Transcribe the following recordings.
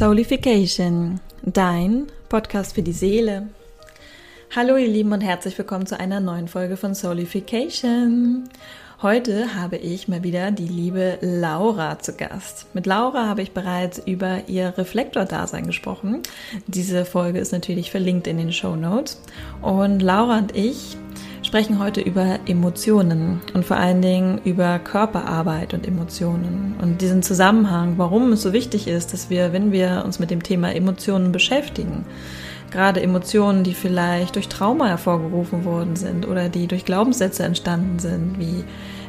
Soulification, dein Podcast für die Seele. Hallo ihr Lieben und herzlich willkommen zu einer neuen Folge von Soulification. Heute habe ich mal wieder die liebe Laura zu Gast. Mit Laura habe ich bereits über ihr Reflektor-Dasein gesprochen. Diese Folge ist natürlich verlinkt in den Show Notes. Und Laura und ich sprechen heute über Emotionen und vor allen Dingen über Körperarbeit und Emotionen und diesen Zusammenhang, warum es so wichtig ist, dass wir, wenn wir uns mit dem Thema Emotionen beschäftigen, gerade Emotionen, die vielleicht durch Trauma hervorgerufen worden sind oder die durch Glaubenssätze entstanden sind, wie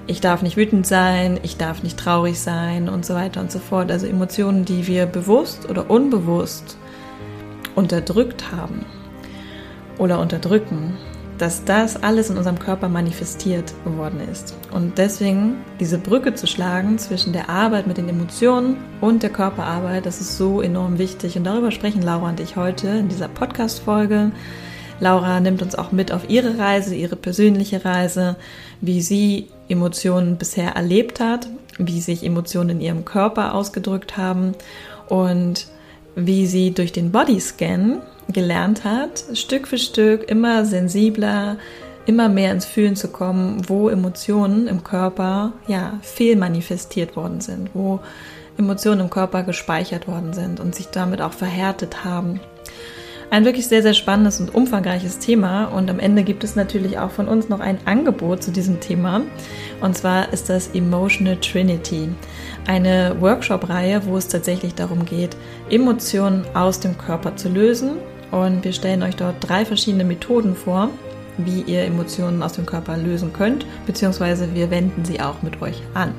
ich darf nicht wütend sein, ich darf nicht traurig sein und so weiter und so fort. Also Emotionen, die wir bewusst oder unbewusst unterdrückt haben oder unterdrücken dass das alles in unserem Körper manifestiert geworden ist. Und deswegen diese Brücke zu schlagen zwischen der Arbeit mit den Emotionen und der Körperarbeit, das ist so enorm wichtig. Und darüber sprechen Laura und ich heute in dieser Podcast-Folge. Laura nimmt uns auch mit auf ihre Reise, ihre persönliche Reise, wie sie Emotionen bisher erlebt hat, wie sich Emotionen in ihrem Körper ausgedrückt haben und wie sie durch den Bodyscan gelernt hat, Stück für Stück immer sensibler, immer mehr ins Fühlen zu kommen, wo Emotionen im Körper ja fehlmanifestiert worden sind, wo Emotionen im Körper gespeichert worden sind und sich damit auch verhärtet haben. Ein wirklich sehr, sehr spannendes und umfangreiches Thema. Und am Ende gibt es natürlich auch von uns noch ein Angebot zu diesem Thema. Und zwar ist das Emotional Trinity, eine Workshop-Reihe, wo es tatsächlich darum geht, Emotionen aus dem Körper zu lösen. Und wir stellen euch dort drei verschiedene Methoden vor, wie ihr Emotionen aus dem Körper lösen könnt, beziehungsweise wir wenden sie auch mit euch an.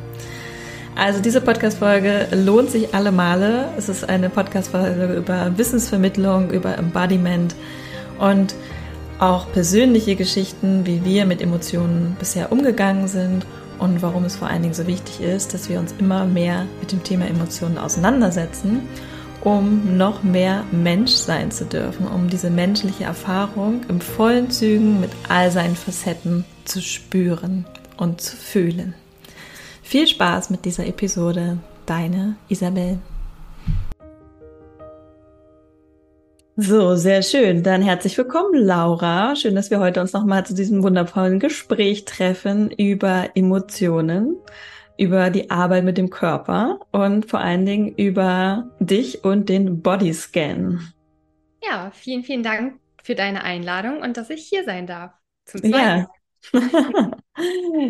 Also diese Podcast-Folge lohnt sich alle Male. Es ist eine Podcast-Folge über Wissensvermittlung, über Embodiment und auch persönliche Geschichten, wie wir mit Emotionen bisher umgegangen sind und warum es vor allen Dingen so wichtig ist, dass wir uns immer mehr mit dem Thema Emotionen auseinandersetzen um noch mehr Mensch sein zu dürfen, um diese menschliche Erfahrung im vollen Zügen mit all seinen Facetten zu spüren und zu fühlen. Viel Spaß mit dieser Episode, deine Isabel. So, sehr schön. Dann herzlich willkommen, Laura. Schön, dass wir heute uns nochmal zu diesem wundervollen Gespräch treffen über Emotionen über die Arbeit mit dem Körper und vor allen Dingen über dich und den Bodyscan. Ja, vielen, vielen Dank für deine Einladung und dass ich hier sein darf. Zum Zweiten. Ja,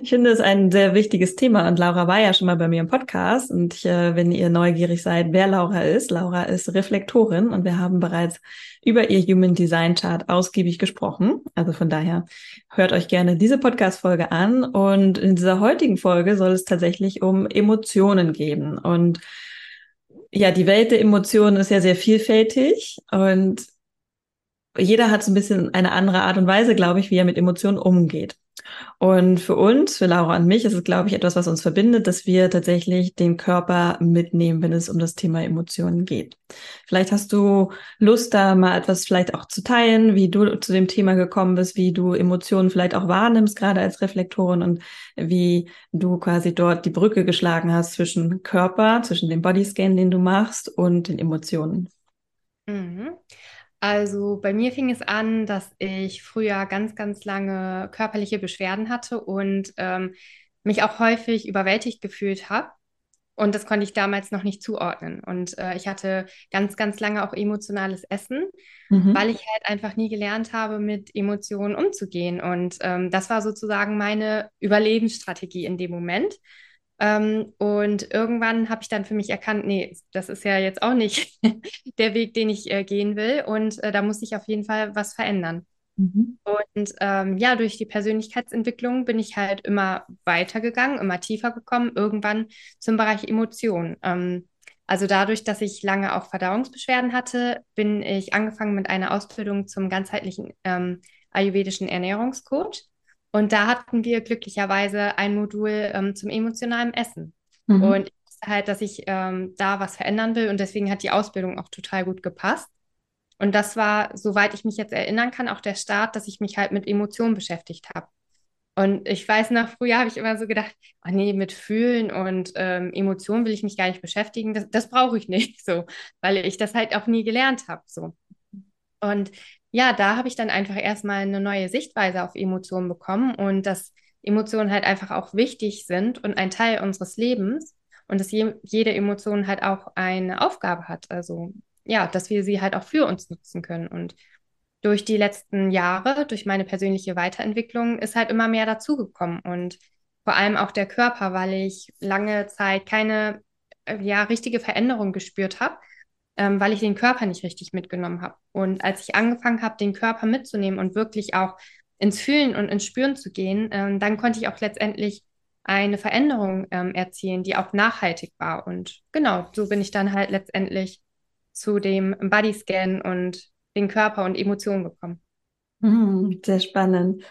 ich finde es ein sehr wichtiges Thema und Laura war ja schon mal bei mir im Podcast und ich, äh, wenn ihr neugierig seid, wer Laura ist, Laura ist Reflektorin und wir haben bereits über ihr Human Design Chart ausgiebig gesprochen. Also von daher hört euch gerne diese Podcast-Folge an und in dieser heutigen Folge soll es tatsächlich um Emotionen gehen und ja, die Welt der Emotionen ist ja sehr vielfältig und jeder hat so ein bisschen eine andere Art und Weise, glaube ich, wie er mit Emotionen umgeht. Und für uns, für Laura und mich, ist es, glaube ich, etwas, was uns verbindet, dass wir tatsächlich den Körper mitnehmen, wenn es um das Thema Emotionen geht. Vielleicht hast du Lust, da mal etwas vielleicht auch zu teilen, wie du zu dem Thema gekommen bist, wie du Emotionen vielleicht auch wahrnimmst, gerade als Reflektorin und wie du quasi dort die Brücke geschlagen hast zwischen Körper, zwischen dem Bodyscan, den du machst und den Emotionen. Mhm. Also bei mir fing es an, dass ich früher ganz, ganz lange körperliche Beschwerden hatte und ähm, mich auch häufig überwältigt gefühlt habe. Und das konnte ich damals noch nicht zuordnen. Und äh, ich hatte ganz, ganz lange auch emotionales Essen, mhm. weil ich halt einfach nie gelernt habe, mit Emotionen umzugehen. Und ähm, das war sozusagen meine Überlebensstrategie in dem Moment. Ähm, und irgendwann habe ich dann für mich erkannt, nee, das ist ja jetzt auch nicht der Weg, den ich äh, gehen will. Und äh, da muss ich auf jeden Fall was verändern. Mhm. Und ähm, ja, durch die Persönlichkeitsentwicklung bin ich halt immer weitergegangen, immer tiefer gekommen, irgendwann zum Bereich Emotionen. Ähm, also dadurch, dass ich lange auch Verdauungsbeschwerden hatte, bin ich angefangen mit einer Ausbildung zum ganzheitlichen ähm, ayurvedischen Ernährungscoach. Und da hatten wir glücklicherweise ein Modul ähm, zum emotionalen Essen. Mhm. Und ich wusste halt, dass ich ähm, da was verändern will und deswegen hat die Ausbildung auch total gut gepasst. Und das war, soweit ich mich jetzt erinnern kann, auch der Start, dass ich mich halt mit Emotionen beschäftigt habe. Und ich weiß noch, früher habe ich immer so gedacht, oh nee, mit Fühlen und ähm, Emotionen will ich mich gar nicht beschäftigen. Das, das brauche ich nicht so, weil ich das halt auch nie gelernt habe. So. Und ja, da habe ich dann einfach erstmal eine neue Sichtweise auf Emotionen bekommen und dass Emotionen halt einfach auch wichtig sind und ein Teil unseres Lebens und dass je, jede Emotion halt auch eine Aufgabe hat. Also ja, dass wir sie halt auch für uns nutzen können. Und durch die letzten Jahre, durch meine persönliche Weiterentwicklung, ist halt immer mehr dazugekommen. Und vor allem auch der Körper, weil ich lange Zeit keine äh, ja, richtige Veränderung gespürt habe, ähm, weil ich den Körper nicht richtig mitgenommen habe. Und als ich angefangen habe, den Körper mitzunehmen und wirklich auch ins Fühlen und ins Spüren zu gehen, ähm, dann konnte ich auch letztendlich eine Veränderung ähm, erzielen, die auch nachhaltig war. Und genau, so bin ich dann halt letztendlich zu dem Bodyscan und den Körper und Emotionen bekommen. Mhm, sehr spannend.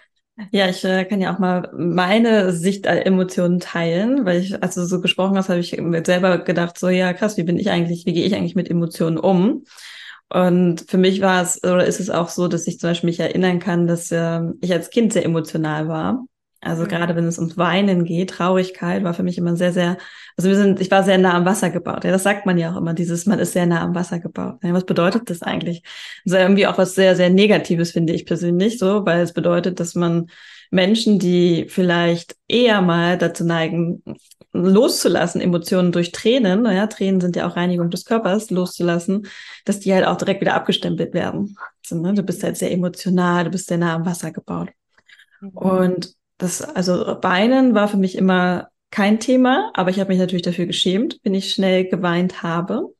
Ja, ich äh, kann ja auch mal meine Sicht der Emotionen teilen, weil ich, als du so gesprochen hast, habe ich mir selber gedacht, so ja, krass, wie bin ich eigentlich, wie gehe ich eigentlich mit Emotionen um? Und für mich war es, oder ist es auch so, dass ich zum Beispiel mich erinnern kann, dass äh, ich als Kind sehr emotional war. Also mhm. gerade wenn es ums Weinen geht, Traurigkeit war für mich immer sehr, sehr, also wir sind, ich war sehr nah am Wasser gebaut. Ja, das sagt man ja auch immer, dieses, man ist sehr nah am Wasser gebaut. Ja, was bedeutet das eigentlich? Das ist irgendwie auch was sehr, sehr Negatives, finde ich persönlich so, weil es bedeutet, dass man Menschen, die vielleicht eher mal dazu neigen, loszulassen, Emotionen durch Tränen, naja, Tränen sind ja auch Reinigung des Körpers, loszulassen, dass die halt auch direkt wieder abgestempelt werden. Also, ne, du bist halt sehr emotional, du bist sehr nah am Wasser gebaut. Mhm. Und das, also Weinen war für mich immer kein Thema, aber ich habe mich natürlich dafür geschämt, wenn ich schnell geweint habe.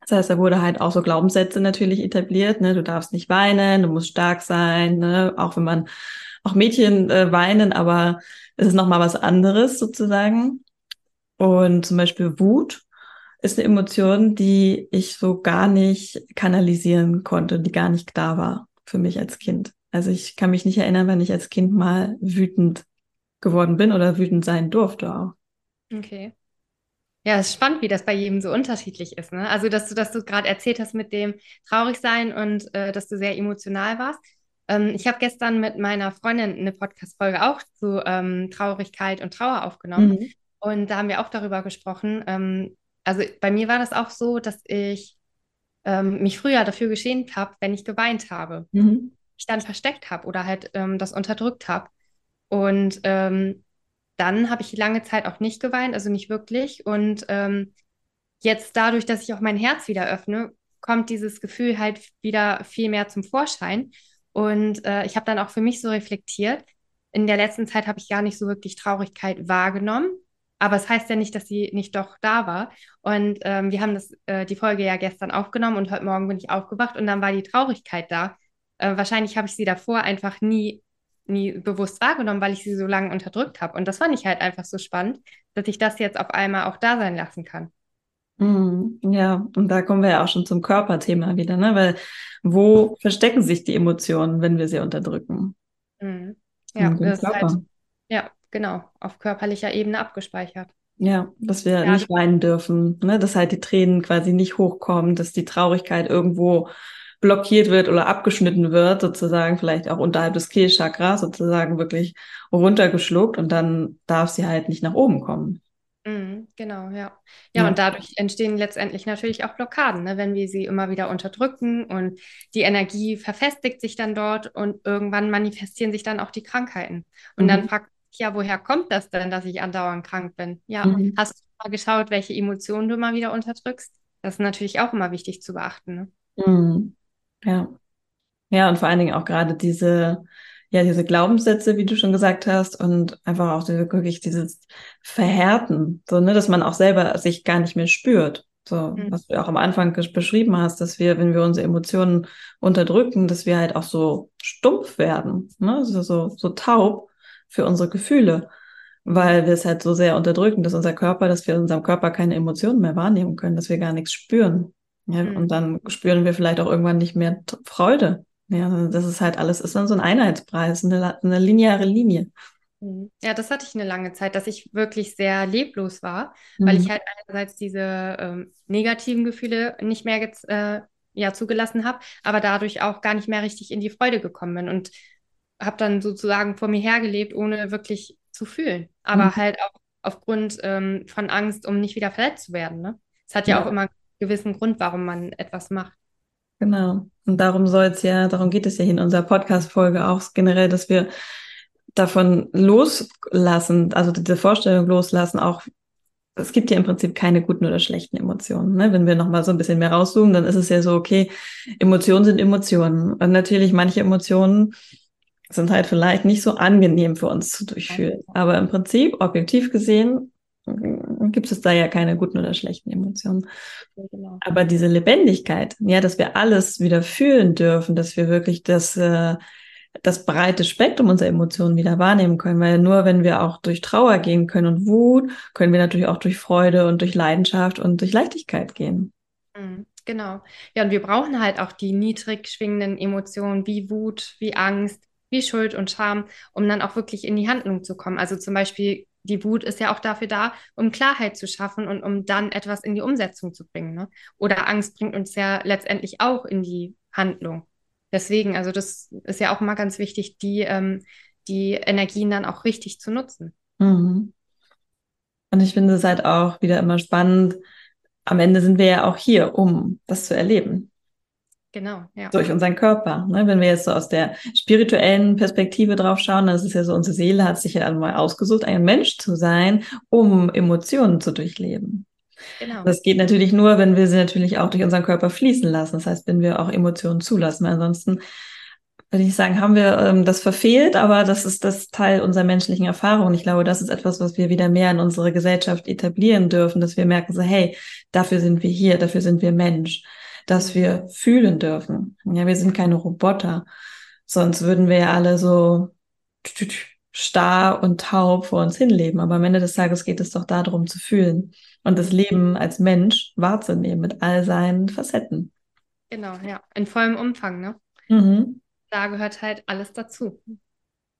Das heißt, da wurde halt auch so Glaubenssätze natürlich etabliert, ne? Du darfst nicht weinen, du musst stark sein, ne? Auch wenn man, auch Mädchen äh, weinen, aber es ist nochmal was anderes sozusagen. Und zum Beispiel Wut ist eine Emotion, die ich so gar nicht kanalisieren konnte, die gar nicht da war für mich als Kind. Also ich kann mich nicht erinnern, wenn ich als Kind mal wütend geworden bin oder wütend sein durfte auch. Okay. Ja, es ist spannend, wie das bei jedem so unterschiedlich ist. Ne? Also, dass du, dass du gerade erzählt hast mit dem Traurigsein und äh, dass du sehr emotional warst. Ähm, ich habe gestern mit meiner Freundin eine Podcast-Folge auch zu ähm, Traurigkeit und Trauer aufgenommen. Mhm. Und da haben wir auch darüber gesprochen. Ähm, also bei mir war das auch so, dass ich ähm, mich früher dafür geschämt habe, wenn ich geweint habe. Mhm ich dann versteckt habe oder halt ähm, das unterdrückt habe. Und ähm, dann habe ich lange Zeit auch nicht geweint, also nicht wirklich. Und ähm, jetzt dadurch, dass ich auch mein Herz wieder öffne, kommt dieses Gefühl halt wieder viel mehr zum Vorschein. Und äh, ich habe dann auch für mich so reflektiert. In der letzten Zeit habe ich gar nicht so wirklich Traurigkeit wahrgenommen. Aber es heißt ja nicht, dass sie nicht doch da war. Und ähm, wir haben das, äh, die Folge ja gestern aufgenommen und heute Morgen bin ich aufgewacht und dann war die Traurigkeit da. Äh, wahrscheinlich habe ich sie davor einfach nie, nie bewusst wahrgenommen, weil ich sie so lange unterdrückt habe. Und das fand ich halt einfach so spannend, dass ich das jetzt auf einmal auch da sein lassen kann. Mm, ja, und da kommen wir ja auch schon zum Körperthema wieder, ne? Weil wo verstecken sich die Emotionen, wenn wir sie unterdrücken? Mm. Ja, das ist halt, ja, genau, auf körperlicher Ebene abgespeichert. Ja, dass wir ja. nicht weinen dürfen, ne? dass halt die Tränen quasi nicht hochkommen, dass die Traurigkeit irgendwo blockiert wird oder abgeschnitten wird, sozusagen vielleicht auch unterhalb des Kehlchakras sozusagen wirklich runtergeschluckt und dann darf sie halt nicht nach oben kommen. Mhm, genau, ja. ja. Ja, und dadurch entstehen letztendlich natürlich auch Blockaden, ne, wenn wir sie immer wieder unterdrücken und die Energie verfestigt sich dann dort und irgendwann manifestieren sich dann auch die Krankheiten. Und mhm. dann fragt sich ja, woher kommt das denn, dass ich andauernd krank bin? Ja, mhm. hast du mal geschaut, welche Emotionen du mal wieder unterdrückst? Das ist natürlich auch immer wichtig zu beachten. Ne? Mhm. Ja. Ja, und vor allen Dingen auch gerade diese, ja, diese Glaubenssätze, wie du schon gesagt hast, und einfach auch diese, wirklich dieses Verhärten, so, ne, dass man auch selber sich gar nicht mehr spürt. So, mhm. was du auch am Anfang beschrieben hast, dass wir, wenn wir unsere Emotionen unterdrücken, dass wir halt auch so stumpf werden, ne, also so, so taub für unsere Gefühle, weil wir es halt so sehr unterdrücken, dass unser Körper, dass wir in unserem Körper keine Emotionen mehr wahrnehmen können, dass wir gar nichts spüren. Ja, mhm. Und dann spüren wir vielleicht auch irgendwann nicht mehr Freude. Ja, das ist halt alles, ist dann so ein Einheitspreis, eine, eine lineare Linie. Mhm. Ja, das hatte ich eine lange Zeit, dass ich wirklich sehr leblos war, mhm. weil ich halt einerseits diese ähm, negativen Gefühle nicht mehr äh, ja, zugelassen habe, aber dadurch auch gar nicht mehr richtig in die Freude gekommen bin. Und habe dann sozusagen vor mir hergelebt, ohne wirklich zu fühlen. Aber mhm. halt auch aufgrund ähm, von Angst, um nicht wieder verletzt zu werden. Ne? Es hat ja, ja auch immer gewissen Grund, warum man etwas macht. Genau. Und darum soll es ja, darum geht es ja in unserer Podcast-Folge auch generell, dass wir davon loslassen, also diese Vorstellung loslassen, auch es gibt ja im Prinzip keine guten oder schlechten Emotionen. Ne? Wenn wir nochmal so ein bisschen mehr rauszoomen, dann ist es ja so, okay, Emotionen sind Emotionen. Und natürlich manche Emotionen sind halt vielleicht nicht so angenehm für uns zu durchführen. Aber im Prinzip, objektiv gesehen, gibt es da ja keine guten oder schlechten Emotionen. Genau. Aber diese Lebendigkeit, ja, dass wir alles wieder fühlen dürfen, dass wir wirklich das, äh, das breite Spektrum unserer Emotionen wieder wahrnehmen können, weil nur wenn wir auch durch Trauer gehen können und Wut, können wir natürlich auch durch Freude und durch Leidenschaft und durch Leichtigkeit gehen. Mhm, genau. Ja, und wir brauchen halt auch die niedrig schwingenden Emotionen wie Wut, wie Angst, wie Schuld und Scham, um dann auch wirklich in die Handlung zu kommen. Also zum Beispiel die Wut ist ja auch dafür da, um Klarheit zu schaffen und um dann etwas in die Umsetzung zu bringen. Ne? Oder Angst bringt uns ja letztendlich auch in die Handlung. Deswegen, also das ist ja auch mal ganz wichtig, die, ähm, die Energien dann auch richtig zu nutzen. Mhm. Und ich finde es halt auch wieder immer spannend. Am Ende sind wir ja auch hier, um das zu erleben. Genau, ja. Durch unseren Körper. Ne? Wenn wir jetzt so aus der spirituellen Perspektive drauf schauen, dann ist es ja so, unsere Seele hat sich ja einmal ausgesucht, ein Mensch zu sein, um Emotionen zu durchleben. Genau. Das geht natürlich nur, wenn wir sie natürlich auch durch unseren Körper fließen lassen. Das heißt, wenn wir auch Emotionen zulassen. Ansonsten würde ich sagen, haben wir ähm, das verfehlt, aber das ist das Teil unserer menschlichen Erfahrung. Ich glaube, das ist etwas, was wir wieder mehr in unsere Gesellschaft etablieren dürfen, dass wir merken so, hey, dafür sind wir hier, dafür sind wir Mensch dass wir fühlen dürfen. Ja, wir sind keine Roboter. Sonst würden wir ja alle so starr und taub vor uns hinleben. Aber am Ende des Tages geht es doch darum zu fühlen und das Leben als Mensch wahrzunehmen mit all seinen Facetten. Genau, ja, in vollem Umfang, ne? Mhm. Da gehört halt alles dazu.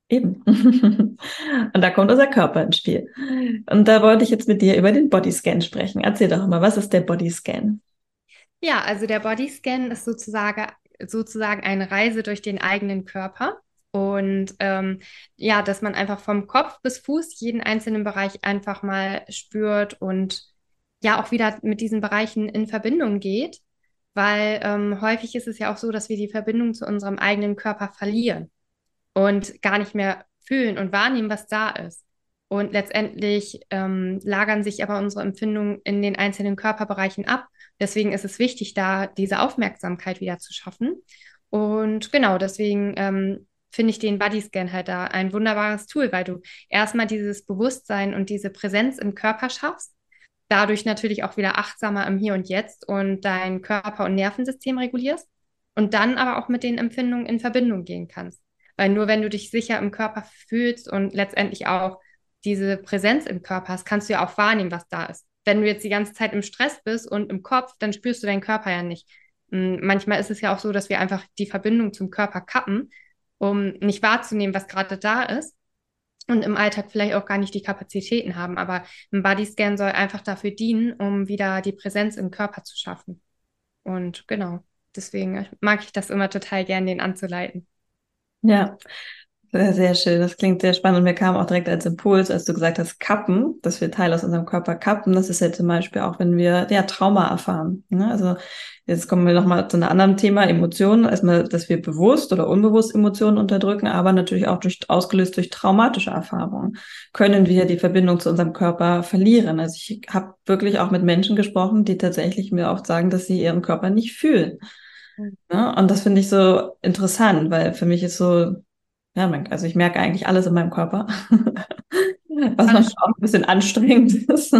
Eben. und da kommt unser Körper ins Spiel. Und da wollte ich jetzt mit dir über den Bodyscan sprechen. Erzähl doch mal, was ist der Bodyscan? Ja, also der Bodyscan ist sozusagen, sozusagen eine Reise durch den eigenen Körper. Und ähm, ja, dass man einfach vom Kopf bis Fuß jeden einzelnen Bereich einfach mal spürt und ja auch wieder mit diesen Bereichen in Verbindung geht. Weil ähm, häufig ist es ja auch so, dass wir die Verbindung zu unserem eigenen Körper verlieren und gar nicht mehr fühlen und wahrnehmen, was da ist. Und letztendlich ähm, lagern sich aber unsere Empfindungen in den einzelnen Körperbereichen ab. Deswegen ist es wichtig, da diese Aufmerksamkeit wieder zu schaffen. Und genau, deswegen ähm, finde ich den Bodyscan halt da ein wunderbares Tool, weil du erstmal dieses Bewusstsein und diese Präsenz im Körper schaffst, dadurch natürlich auch wieder achtsamer im Hier und Jetzt und dein Körper- und Nervensystem regulierst und dann aber auch mit den Empfindungen in Verbindung gehen kannst. Weil nur wenn du dich sicher im Körper fühlst und letztendlich auch diese Präsenz im Körper hast, kannst du ja auch wahrnehmen, was da ist. Wenn du jetzt die ganze Zeit im Stress bist und im Kopf, dann spürst du deinen Körper ja nicht. Hm, manchmal ist es ja auch so, dass wir einfach die Verbindung zum Körper kappen, um nicht wahrzunehmen, was gerade da ist und im Alltag vielleicht auch gar nicht die Kapazitäten haben. Aber ein Bodyscan soll einfach dafür dienen, um wieder die Präsenz im Körper zu schaffen. Und genau, deswegen mag ich das immer total gern, den anzuleiten. Ja, sehr, schön. Das klingt sehr spannend. Und mir kam auch direkt als Impuls, als du gesagt hast, kappen, dass wir Teile aus unserem Körper kappen. Das ist ja zum Beispiel auch, wenn wir ja Trauma erfahren. Ne? Also jetzt kommen wir nochmal zu einem anderen Thema, Emotionen. Erstmal, dass wir bewusst oder unbewusst Emotionen unterdrücken, aber natürlich auch durch, ausgelöst durch traumatische Erfahrungen, können wir die Verbindung zu unserem Körper verlieren. Also ich habe wirklich auch mit Menschen gesprochen, die tatsächlich mir oft sagen, dass sie ihren Körper nicht fühlen. Mhm. Ne? Und das finde ich so interessant, weil für mich ist so, ja, also ich merke eigentlich alles in meinem Körper, was manchmal auch ein bisschen anstrengend ist.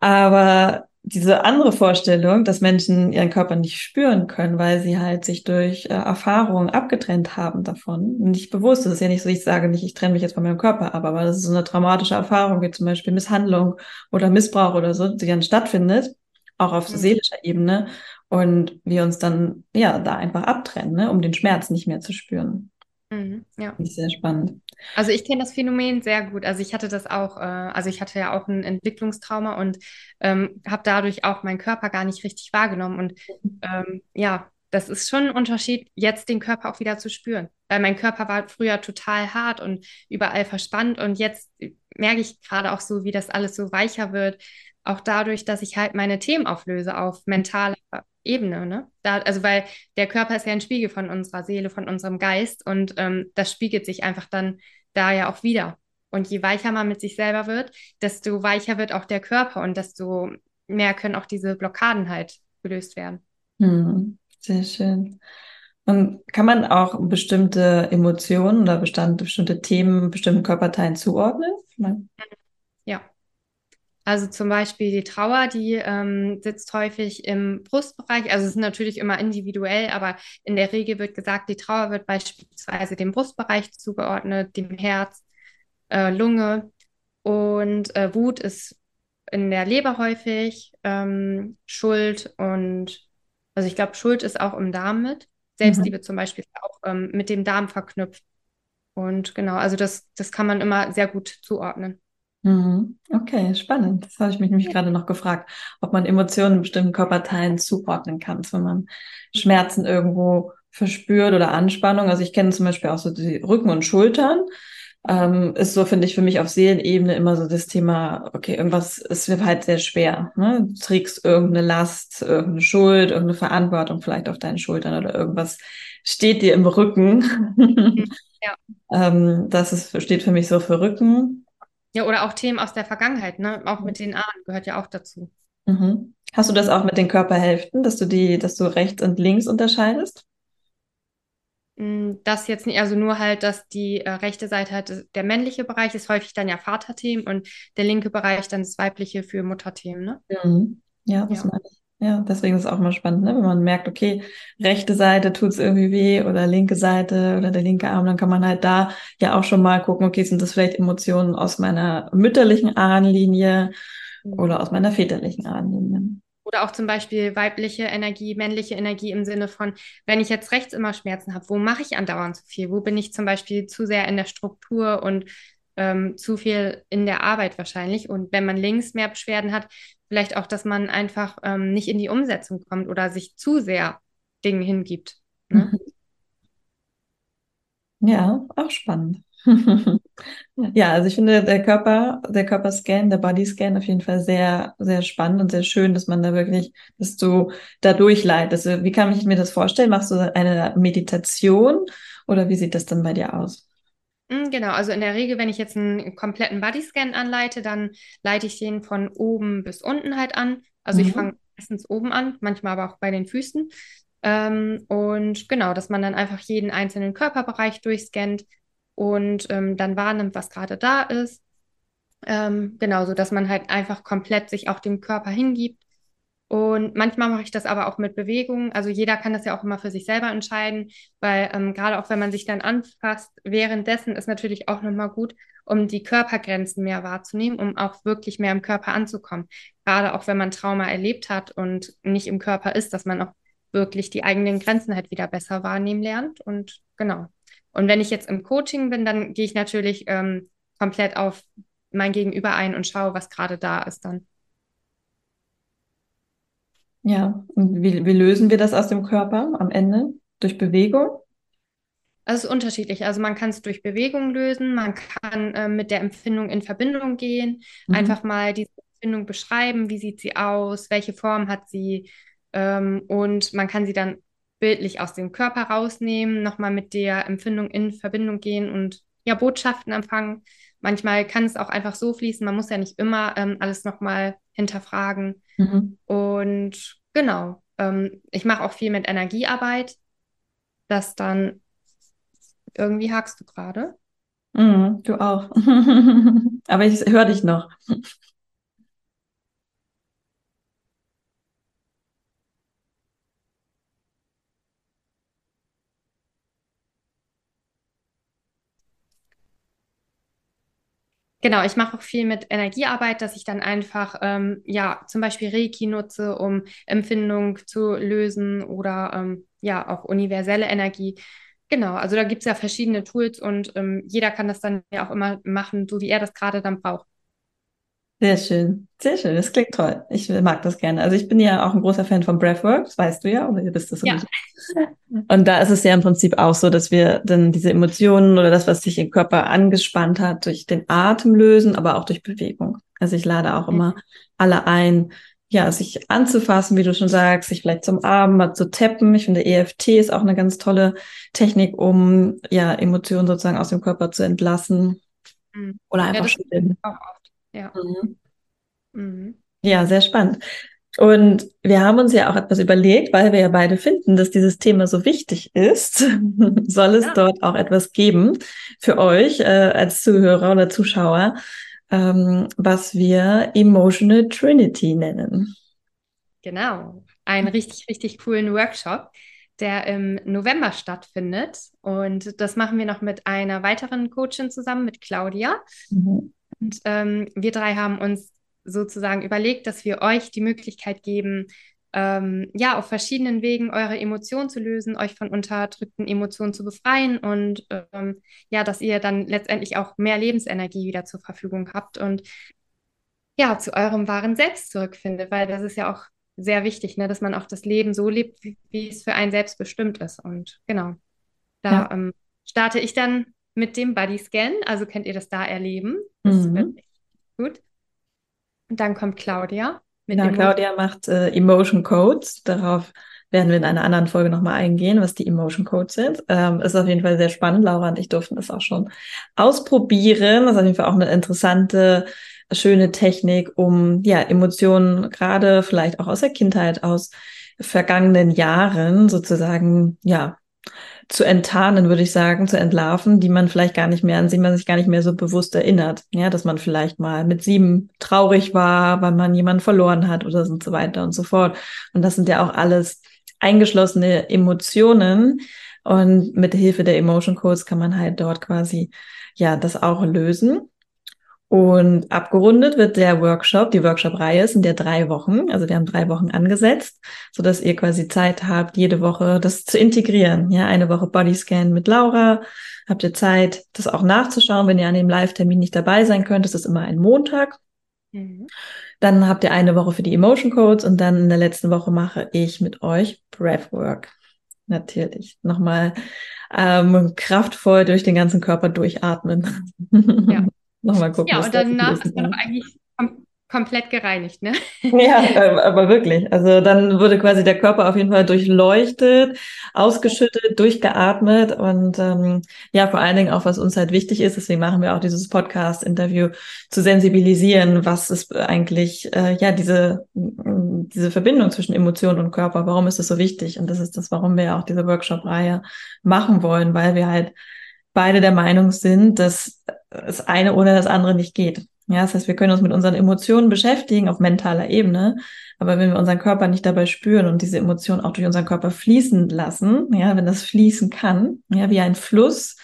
Aber diese andere Vorstellung, dass Menschen ihren Körper nicht spüren können, weil sie halt sich durch äh, Erfahrungen abgetrennt haben davon, nicht bewusst. Es ist ja nicht so, ich sage nicht, ich trenne mich jetzt von meinem Körper ab, aber das ist so eine traumatische Erfahrung, wie zum Beispiel Misshandlung oder Missbrauch oder so, die dann stattfindet, auch auf mhm. seelischer Ebene und wir uns dann ja da einfach abtrennen, ne, um den Schmerz nicht mehr zu spüren. Mhm, ja. Ist sehr spannend. Also ich kenne das Phänomen sehr gut. Also ich hatte das auch, äh, also ich hatte ja auch ein Entwicklungstrauma und ähm, habe dadurch auch meinen Körper gar nicht richtig wahrgenommen. Und ähm, ja, das ist schon ein Unterschied, jetzt den Körper auch wieder zu spüren. Weil mein Körper war früher total hart und überall verspannt und jetzt merke ich gerade auch so, wie das alles so weicher wird. Auch dadurch, dass ich halt meine Themen auflöse auf mentaler Ebene. Ne? Da, also weil der Körper ist ja ein Spiegel von unserer Seele, von unserem Geist und ähm, das spiegelt sich einfach dann da ja auch wieder. Und je weicher man mit sich selber wird, desto weicher wird auch der Körper und desto mehr können auch diese Blockaden halt gelöst werden. Hm, sehr schön. Und kann man auch bestimmte Emotionen oder bestimmte Themen bestimmten Körperteilen zuordnen? Ja. Also zum Beispiel die Trauer, die ähm, sitzt häufig im Brustbereich. Also es ist natürlich immer individuell, aber in der Regel wird gesagt, die Trauer wird beispielsweise dem Brustbereich zugeordnet, dem Herz, äh, Lunge. Und äh, Wut ist in der Leber häufig, ähm, Schuld und, also ich glaube, Schuld ist auch im Darm mit. Selbstliebe mhm. zum Beispiel ist auch ähm, mit dem Darm verknüpft. Und genau, also das, das kann man immer sehr gut zuordnen. Mhm. Okay, spannend. Das habe ich mich nämlich gerade noch gefragt, ob man Emotionen in bestimmten Körperteilen zuordnen kann, wenn man Schmerzen irgendwo verspürt oder Anspannung. Also ich kenne zum Beispiel auch so die Rücken und Schultern ähm, ist so, finde ich, für mich auf Seelenebene immer so das Thema, okay, irgendwas ist mir halt sehr schwer. Ne? Du trägst irgendeine Last, irgendeine Schuld, irgendeine Verantwortung vielleicht auf deinen Schultern oder irgendwas steht dir im Rücken. ja. ähm, das ist, steht für mich so für Rücken. Ja, oder auch Themen aus der Vergangenheit, ne? Auch mit den Ahnen gehört ja auch dazu. Mhm. Hast du das auch mit den Körperhälften, dass du die, dass du rechts und links unterscheidest? Mm, das jetzt nicht, also nur halt, dass die äh, rechte Seite halt der männliche Bereich ist häufig dann ja Vaterthemen und der linke Bereich dann das weibliche für Mutterthemen, ne? Mhm. Ja, das ja. meine ich. Ja, deswegen ist es auch mal spannend, ne? wenn man merkt, okay, rechte Seite tut es irgendwie weh oder linke Seite oder der linke Arm, dann kann man halt da ja auch schon mal gucken, okay, sind das vielleicht Emotionen aus meiner mütterlichen Ahnenlinie mhm. oder aus meiner väterlichen Ahnenlinie. Oder auch zum Beispiel weibliche Energie, männliche Energie im Sinne von, wenn ich jetzt rechts immer Schmerzen habe, wo mache ich andauernd zu viel? Wo bin ich zum Beispiel zu sehr in der Struktur und ähm, zu viel in der Arbeit wahrscheinlich? Und wenn man links mehr Beschwerden hat, vielleicht auch, dass man einfach ähm, nicht in die Umsetzung kommt oder sich zu sehr Dingen hingibt. Ne? Ja, auch spannend. Ja, also ich finde der Körper, der Körperscan, der Bodyscan auf jeden Fall sehr, sehr spannend und sehr schön, dass man da wirklich, dass du da durchleitest. Also wie kann ich mir das vorstellen? Machst du eine Meditation oder wie sieht das dann bei dir aus? Mm, genau, also in der Regel, wenn ich jetzt einen kompletten Bodyscan anleite, dann leite ich den von oben bis unten halt an. Also mhm. ich fange meistens oben an, manchmal aber auch bei den Füßen. Ähm, und genau, dass man dann einfach jeden einzelnen Körperbereich durchscannt, und ähm, dann wahrnimmt, was gerade da ist. Ähm, genau, so dass man halt einfach komplett sich auch dem Körper hingibt. Und manchmal mache ich das aber auch mit Bewegungen. Also jeder kann das ja auch immer für sich selber entscheiden, weil ähm, gerade auch wenn man sich dann anfasst, währenddessen ist natürlich auch nochmal gut, um die Körpergrenzen mehr wahrzunehmen, um auch wirklich mehr im Körper anzukommen. Gerade auch wenn man Trauma erlebt hat und nicht im Körper ist, dass man auch wirklich die eigenen Grenzen halt wieder besser wahrnehmen lernt. Und genau, und wenn ich jetzt im Coaching bin, dann gehe ich natürlich ähm, komplett auf mein Gegenüber ein und schaue, was gerade da ist dann. Ja, und wie, wie lösen wir das aus dem Körper am Ende? Durch Bewegung? Also es ist unterschiedlich. Also man kann es durch Bewegung lösen, man kann äh, mit der Empfindung in Verbindung gehen, mhm. einfach mal diese Empfindung beschreiben, wie sieht sie aus, welche Form hat sie ähm, und man kann sie dann bildlich aus dem Körper rausnehmen, nochmal mit der Empfindung in Verbindung gehen und ja, Botschaften empfangen. Manchmal kann es auch einfach so fließen, man muss ja nicht immer ähm, alles nochmal hinterfragen. Mhm. Und genau, ähm, ich mache auch viel mit Energiearbeit, dass dann irgendwie hakst du gerade. Mhm, du auch. Aber ich höre dich noch. Genau, ich mache auch viel mit Energiearbeit, dass ich dann einfach, ähm, ja, zum Beispiel Reiki nutze, um Empfindung zu lösen oder ähm, ja, auch universelle Energie. Genau, also da gibt es ja verschiedene Tools und ähm, jeder kann das dann ja auch immer machen, so wie er das gerade dann braucht. Sehr schön, sehr schön. Das klingt toll. Ich mag das gerne. Also ich bin ja auch ein großer Fan von Breathwork, das weißt du ja, oder ihr wisst das Ja. sowieso. Und da ist es ja im Prinzip auch so, dass wir dann diese Emotionen oder das, was sich im Körper angespannt hat, durch den Atem lösen, aber auch durch Bewegung. Also ich lade auch immer alle ein, ja, sich anzufassen, wie du schon sagst, sich vielleicht zum Abend mal zu tappen. Ich finde, EFT ist auch eine ganz tolle Technik, um ja Emotionen sozusagen aus dem Körper zu entlassen Mhm. oder Ja, einfach oft. Ja. Mhm. Mhm. Ja, sehr spannend. Und wir haben uns ja auch etwas überlegt, weil wir ja beide finden, dass dieses Thema so wichtig ist, soll es Ja. dort auch etwas geben für euch äh, als Zuhörer oder Zuschauer, ähm, was wir Emotional Trinity nennen. Genau. Einen richtig, richtig coolen Workshop, der im November stattfindet. Und das machen wir noch mit einer weiteren Coachin zusammen, mit Claudia. Mhm. Und ähm, wir drei haben uns sozusagen überlegt, dass wir euch die Möglichkeit geben, ähm, ja, auf verschiedenen Wegen eure Emotionen zu lösen, euch von unterdrückten Emotionen zu befreien und ähm, ja, dass ihr dann letztendlich auch mehr Lebensenergie wieder zur Verfügung habt und ja, zu eurem wahren Selbst zurückfindet, weil das ist ja auch sehr wichtig, ne, dass man auch das Leben so lebt, wie, wie es für einen selbst bestimmt ist. Und genau, da Ja. ähm, starte ich dann mit dem Body Scan, also könnt ihr das da erleben. Das Mhm. wird gut. Und dann kommt Claudia mit Genau, Claudia macht äh, Emotion Codes. Darauf werden wir in einer anderen Folge nochmal eingehen, was die Emotion Codes sind. Ähm, ist auf jeden Fall sehr spannend. Laura und ich durften das auch schon ausprobieren. Das ist auf jeden Fall auch eine interessante, schöne Technik, um ja Emotionen gerade vielleicht auch aus der Kindheit, aus vergangenen Jahren sozusagen ja zu enttarnen, würde ich sagen, zu entlarven, die man vielleicht gar nicht mehr, an die man sich gar nicht mehr so bewusst erinnert. Ja, dass man vielleicht mal mit sieben traurig war, weil man jemanden verloren hat oder so weiter und so fort. Und das sind ja auch alles eingeschlossene Emotionen. Und mit Hilfe der Emotion Codes kann man halt dort quasi ja das auch lösen. Und abgerundet wird der Workshop, die Workshop-Reihe sind ja drei Wochen, also wir haben drei Wochen angesetzt, so dass ihr quasi Zeit habt, jede Woche das zu integrieren. Ja, eine Woche Bodyscan mit Laura, habt ihr Zeit, das auch nachzuschauen, wenn ihr an dem Live-Termin nicht dabei sein könnt. Das ist immer ein Montag. Mhm. Dann habt ihr eine Woche für die Emotion Codes und dann in der letzten Woche mache ich mit euch Breathwork. Natürlich. Nochmal ähm, kraftvoll durch den ganzen Körper durchatmen. Ja. Nochmal gucken, Ja, und da danach ist man doch eigentlich kom komplett gereinigt, ne? Ja, äh, aber wirklich. Also dann wurde quasi der Körper auf jeden Fall durchleuchtet, ausgeschüttet, durchgeatmet und ähm, ja, vor allen Dingen auch, was uns halt wichtig ist, deswegen machen wir auch dieses Podcast-Interview, zu sensibilisieren, was ist eigentlich, äh, ja, diese, mm, diese Verbindung zwischen Emotion und Körper, warum ist das so wichtig? Und das ist das, warum wir auch diese Workshop-Reihe machen wollen, weil wir halt beide der Meinung sind, dass das eine ohne das andere nicht geht. Ja, das heißt, wir können uns mit unseren Emotionen beschäftigen auf mentaler Ebene, aber wenn wir unseren Körper nicht dabei spüren und diese Emotionen auch durch unseren Körper fließen lassen, ja, wenn das fließen kann, ja, wie ein Fluss,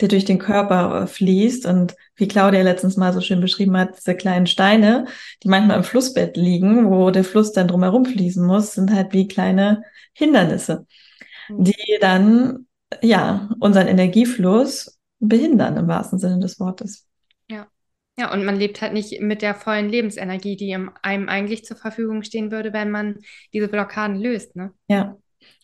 der durch den Körper äh, fließt und wie Claudia letztens mal so schön beschrieben hat, diese kleinen Steine, die manchmal im Flussbett liegen, wo der Fluss dann drumherum fließen muss, sind halt wie kleine Hindernisse, die dann, ja, unseren Energiefluss behindern im wahrsten Sinne des Wortes. Ja. Ja, und man lebt halt nicht mit der vollen Lebensenergie, die einem eigentlich zur Verfügung stehen würde, wenn man diese Blockaden löst, ne? Ja.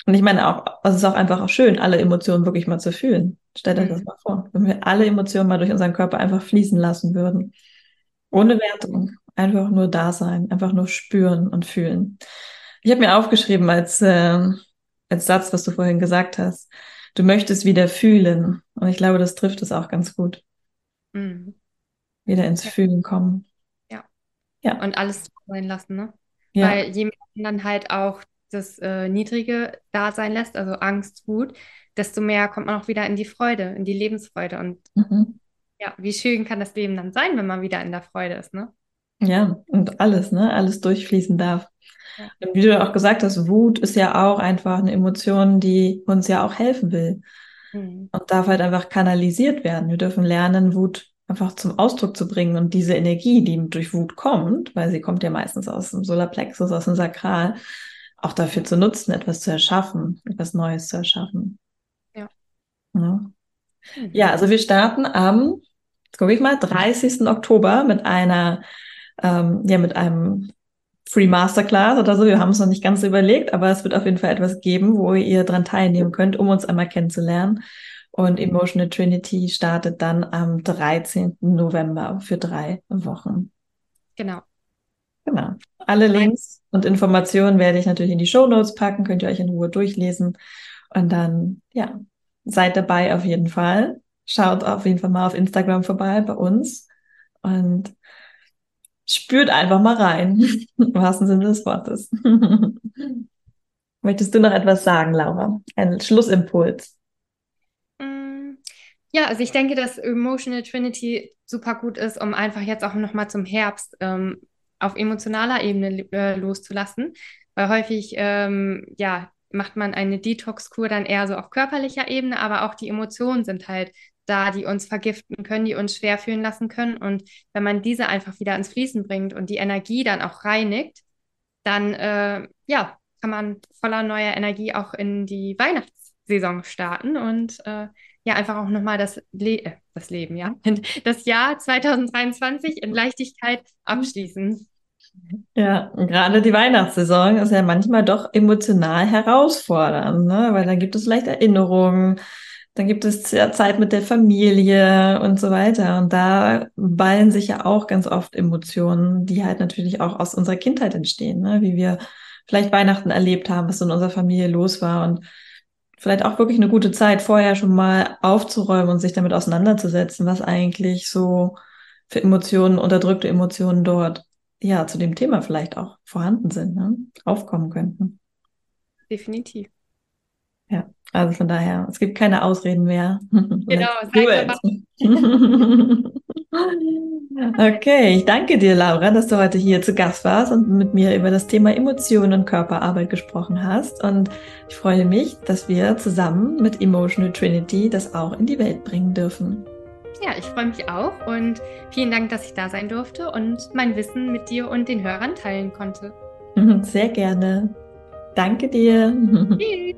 Und ich meine auch, es ist auch einfach auch schön, alle Emotionen wirklich mal zu fühlen. Stellt euch das Mhm. mal vor, wenn wir alle Emotionen mal durch unseren Körper einfach fließen lassen würden. Ohne Wertung. Einfach nur da sein, einfach nur spüren und fühlen. Ich habe mir aufgeschrieben als, äh, als Satz, was du vorhin gesagt hast. Du möchtest wieder fühlen. Und ich glaube, das trifft es auch ganz gut. Mhm. Wieder ins Ja. Fühlen kommen. Ja. Ja. Und alles sein lassen, ne? Ja. Weil je mehr man dann halt auch das äh, Niedrige da sein lässt, also Angst, Wut, desto mehr kommt man auch wieder in die Freude, in die Lebensfreude. Und Mhm. ja, wie schön kann das Leben dann sein, wenn man wieder in der Freude ist, ne? Ja, und alles, ne? Alles durchfließen darf. Und wie du auch gesagt hast, Wut ist ja auch einfach eine Emotion, die uns ja auch helfen will Mhm. und darf halt einfach kanalisiert werden. Wir dürfen lernen, Wut einfach zum Ausdruck zu bringen und diese Energie, die durch Wut kommt, weil sie kommt ja meistens aus dem Solarplexus, aus dem Sakral, auch dafür zu nutzen, etwas zu erschaffen, etwas Neues zu erschaffen. Ja. Ja. Mhm. Ja, also wir starten am, jetzt gucke ich mal, 30. Oktober mit einer ähm, ja mit einem Free Masterclass oder so. Wir haben es noch nicht ganz überlegt, aber es wird auf jeden Fall etwas geben, wo ihr dran teilnehmen könnt, um uns einmal kennenzulernen. Und Emotional Trinity startet dann am 13. November für drei Wochen. Genau. Genau. Alle Links und Informationen werde ich natürlich in die Show Notes packen, könnt ihr euch in Ruhe durchlesen. Und dann, ja, seid dabei auf jeden Fall. Schaut auf jeden Fall mal auf Instagram vorbei bei uns. Und spürt einfach mal rein, im wahrsten Sinne des Wortes. Möchtest du noch etwas sagen, Laura? Ein Schlussimpuls. Mm, ja, also ich denke, dass Emotional Trinity super gut ist, um einfach jetzt auch nochmal zum Herbst ähm, auf emotionaler Ebene äh, loszulassen. Weil häufig, ähm, ja, macht man eine Detox-Kur dann eher so auf körperlicher Ebene, aber auch die Emotionen sind halt da, die uns vergiften können, die uns schwer fühlen lassen können. Und wenn man diese einfach wieder ins Fließen bringt und die Energie dann auch reinigt, dann äh, ja, kann man voller neuer Energie auch in die Weihnachtssaison starten und äh, ja, einfach auch nochmal das, Le äh, das Leben, ja, das Jahr 2023 in Leichtigkeit abschließen. Ja, gerade die Weihnachtssaison ist ja manchmal doch emotional herausfordernd, ne? weil dann gibt es vielleicht Erinnerungen, dann gibt es Zeit mit der Familie und so weiter. Und da ballen sich ja auch ganz oft Emotionen, die halt natürlich auch aus unserer Kindheit entstehen, ne? wie wir vielleicht Weihnachten erlebt haben, was in unserer Familie los war und vielleicht auch wirklich eine gute Zeit, vorher schon mal aufzuräumen und sich damit auseinanderzusetzen, was eigentlich so für Emotionen, unterdrückte Emotionen dort ja zu dem Thema vielleicht auch vorhanden sind, ne? aufkommen könnten. Definitiv. Ja, also von daher, es gibt keine Ausreden mehr. Genau, Okay, ich danke dir, Laura, dass du heute hier zu Gast warst und mit mir über das Thema Emotionen und Körperarbeit gesprochen hast. Und ich freue mich, dass wir zusammen mit Emotional Trinity das auch in die Welt bringen dürfen. Ja, ich freue mich auch und vielen Dank, dass ich da sein durfte und mein Wissen mit dir und den Hörern teilen konnte. Sehr gerne. Danke dir. Tschüss.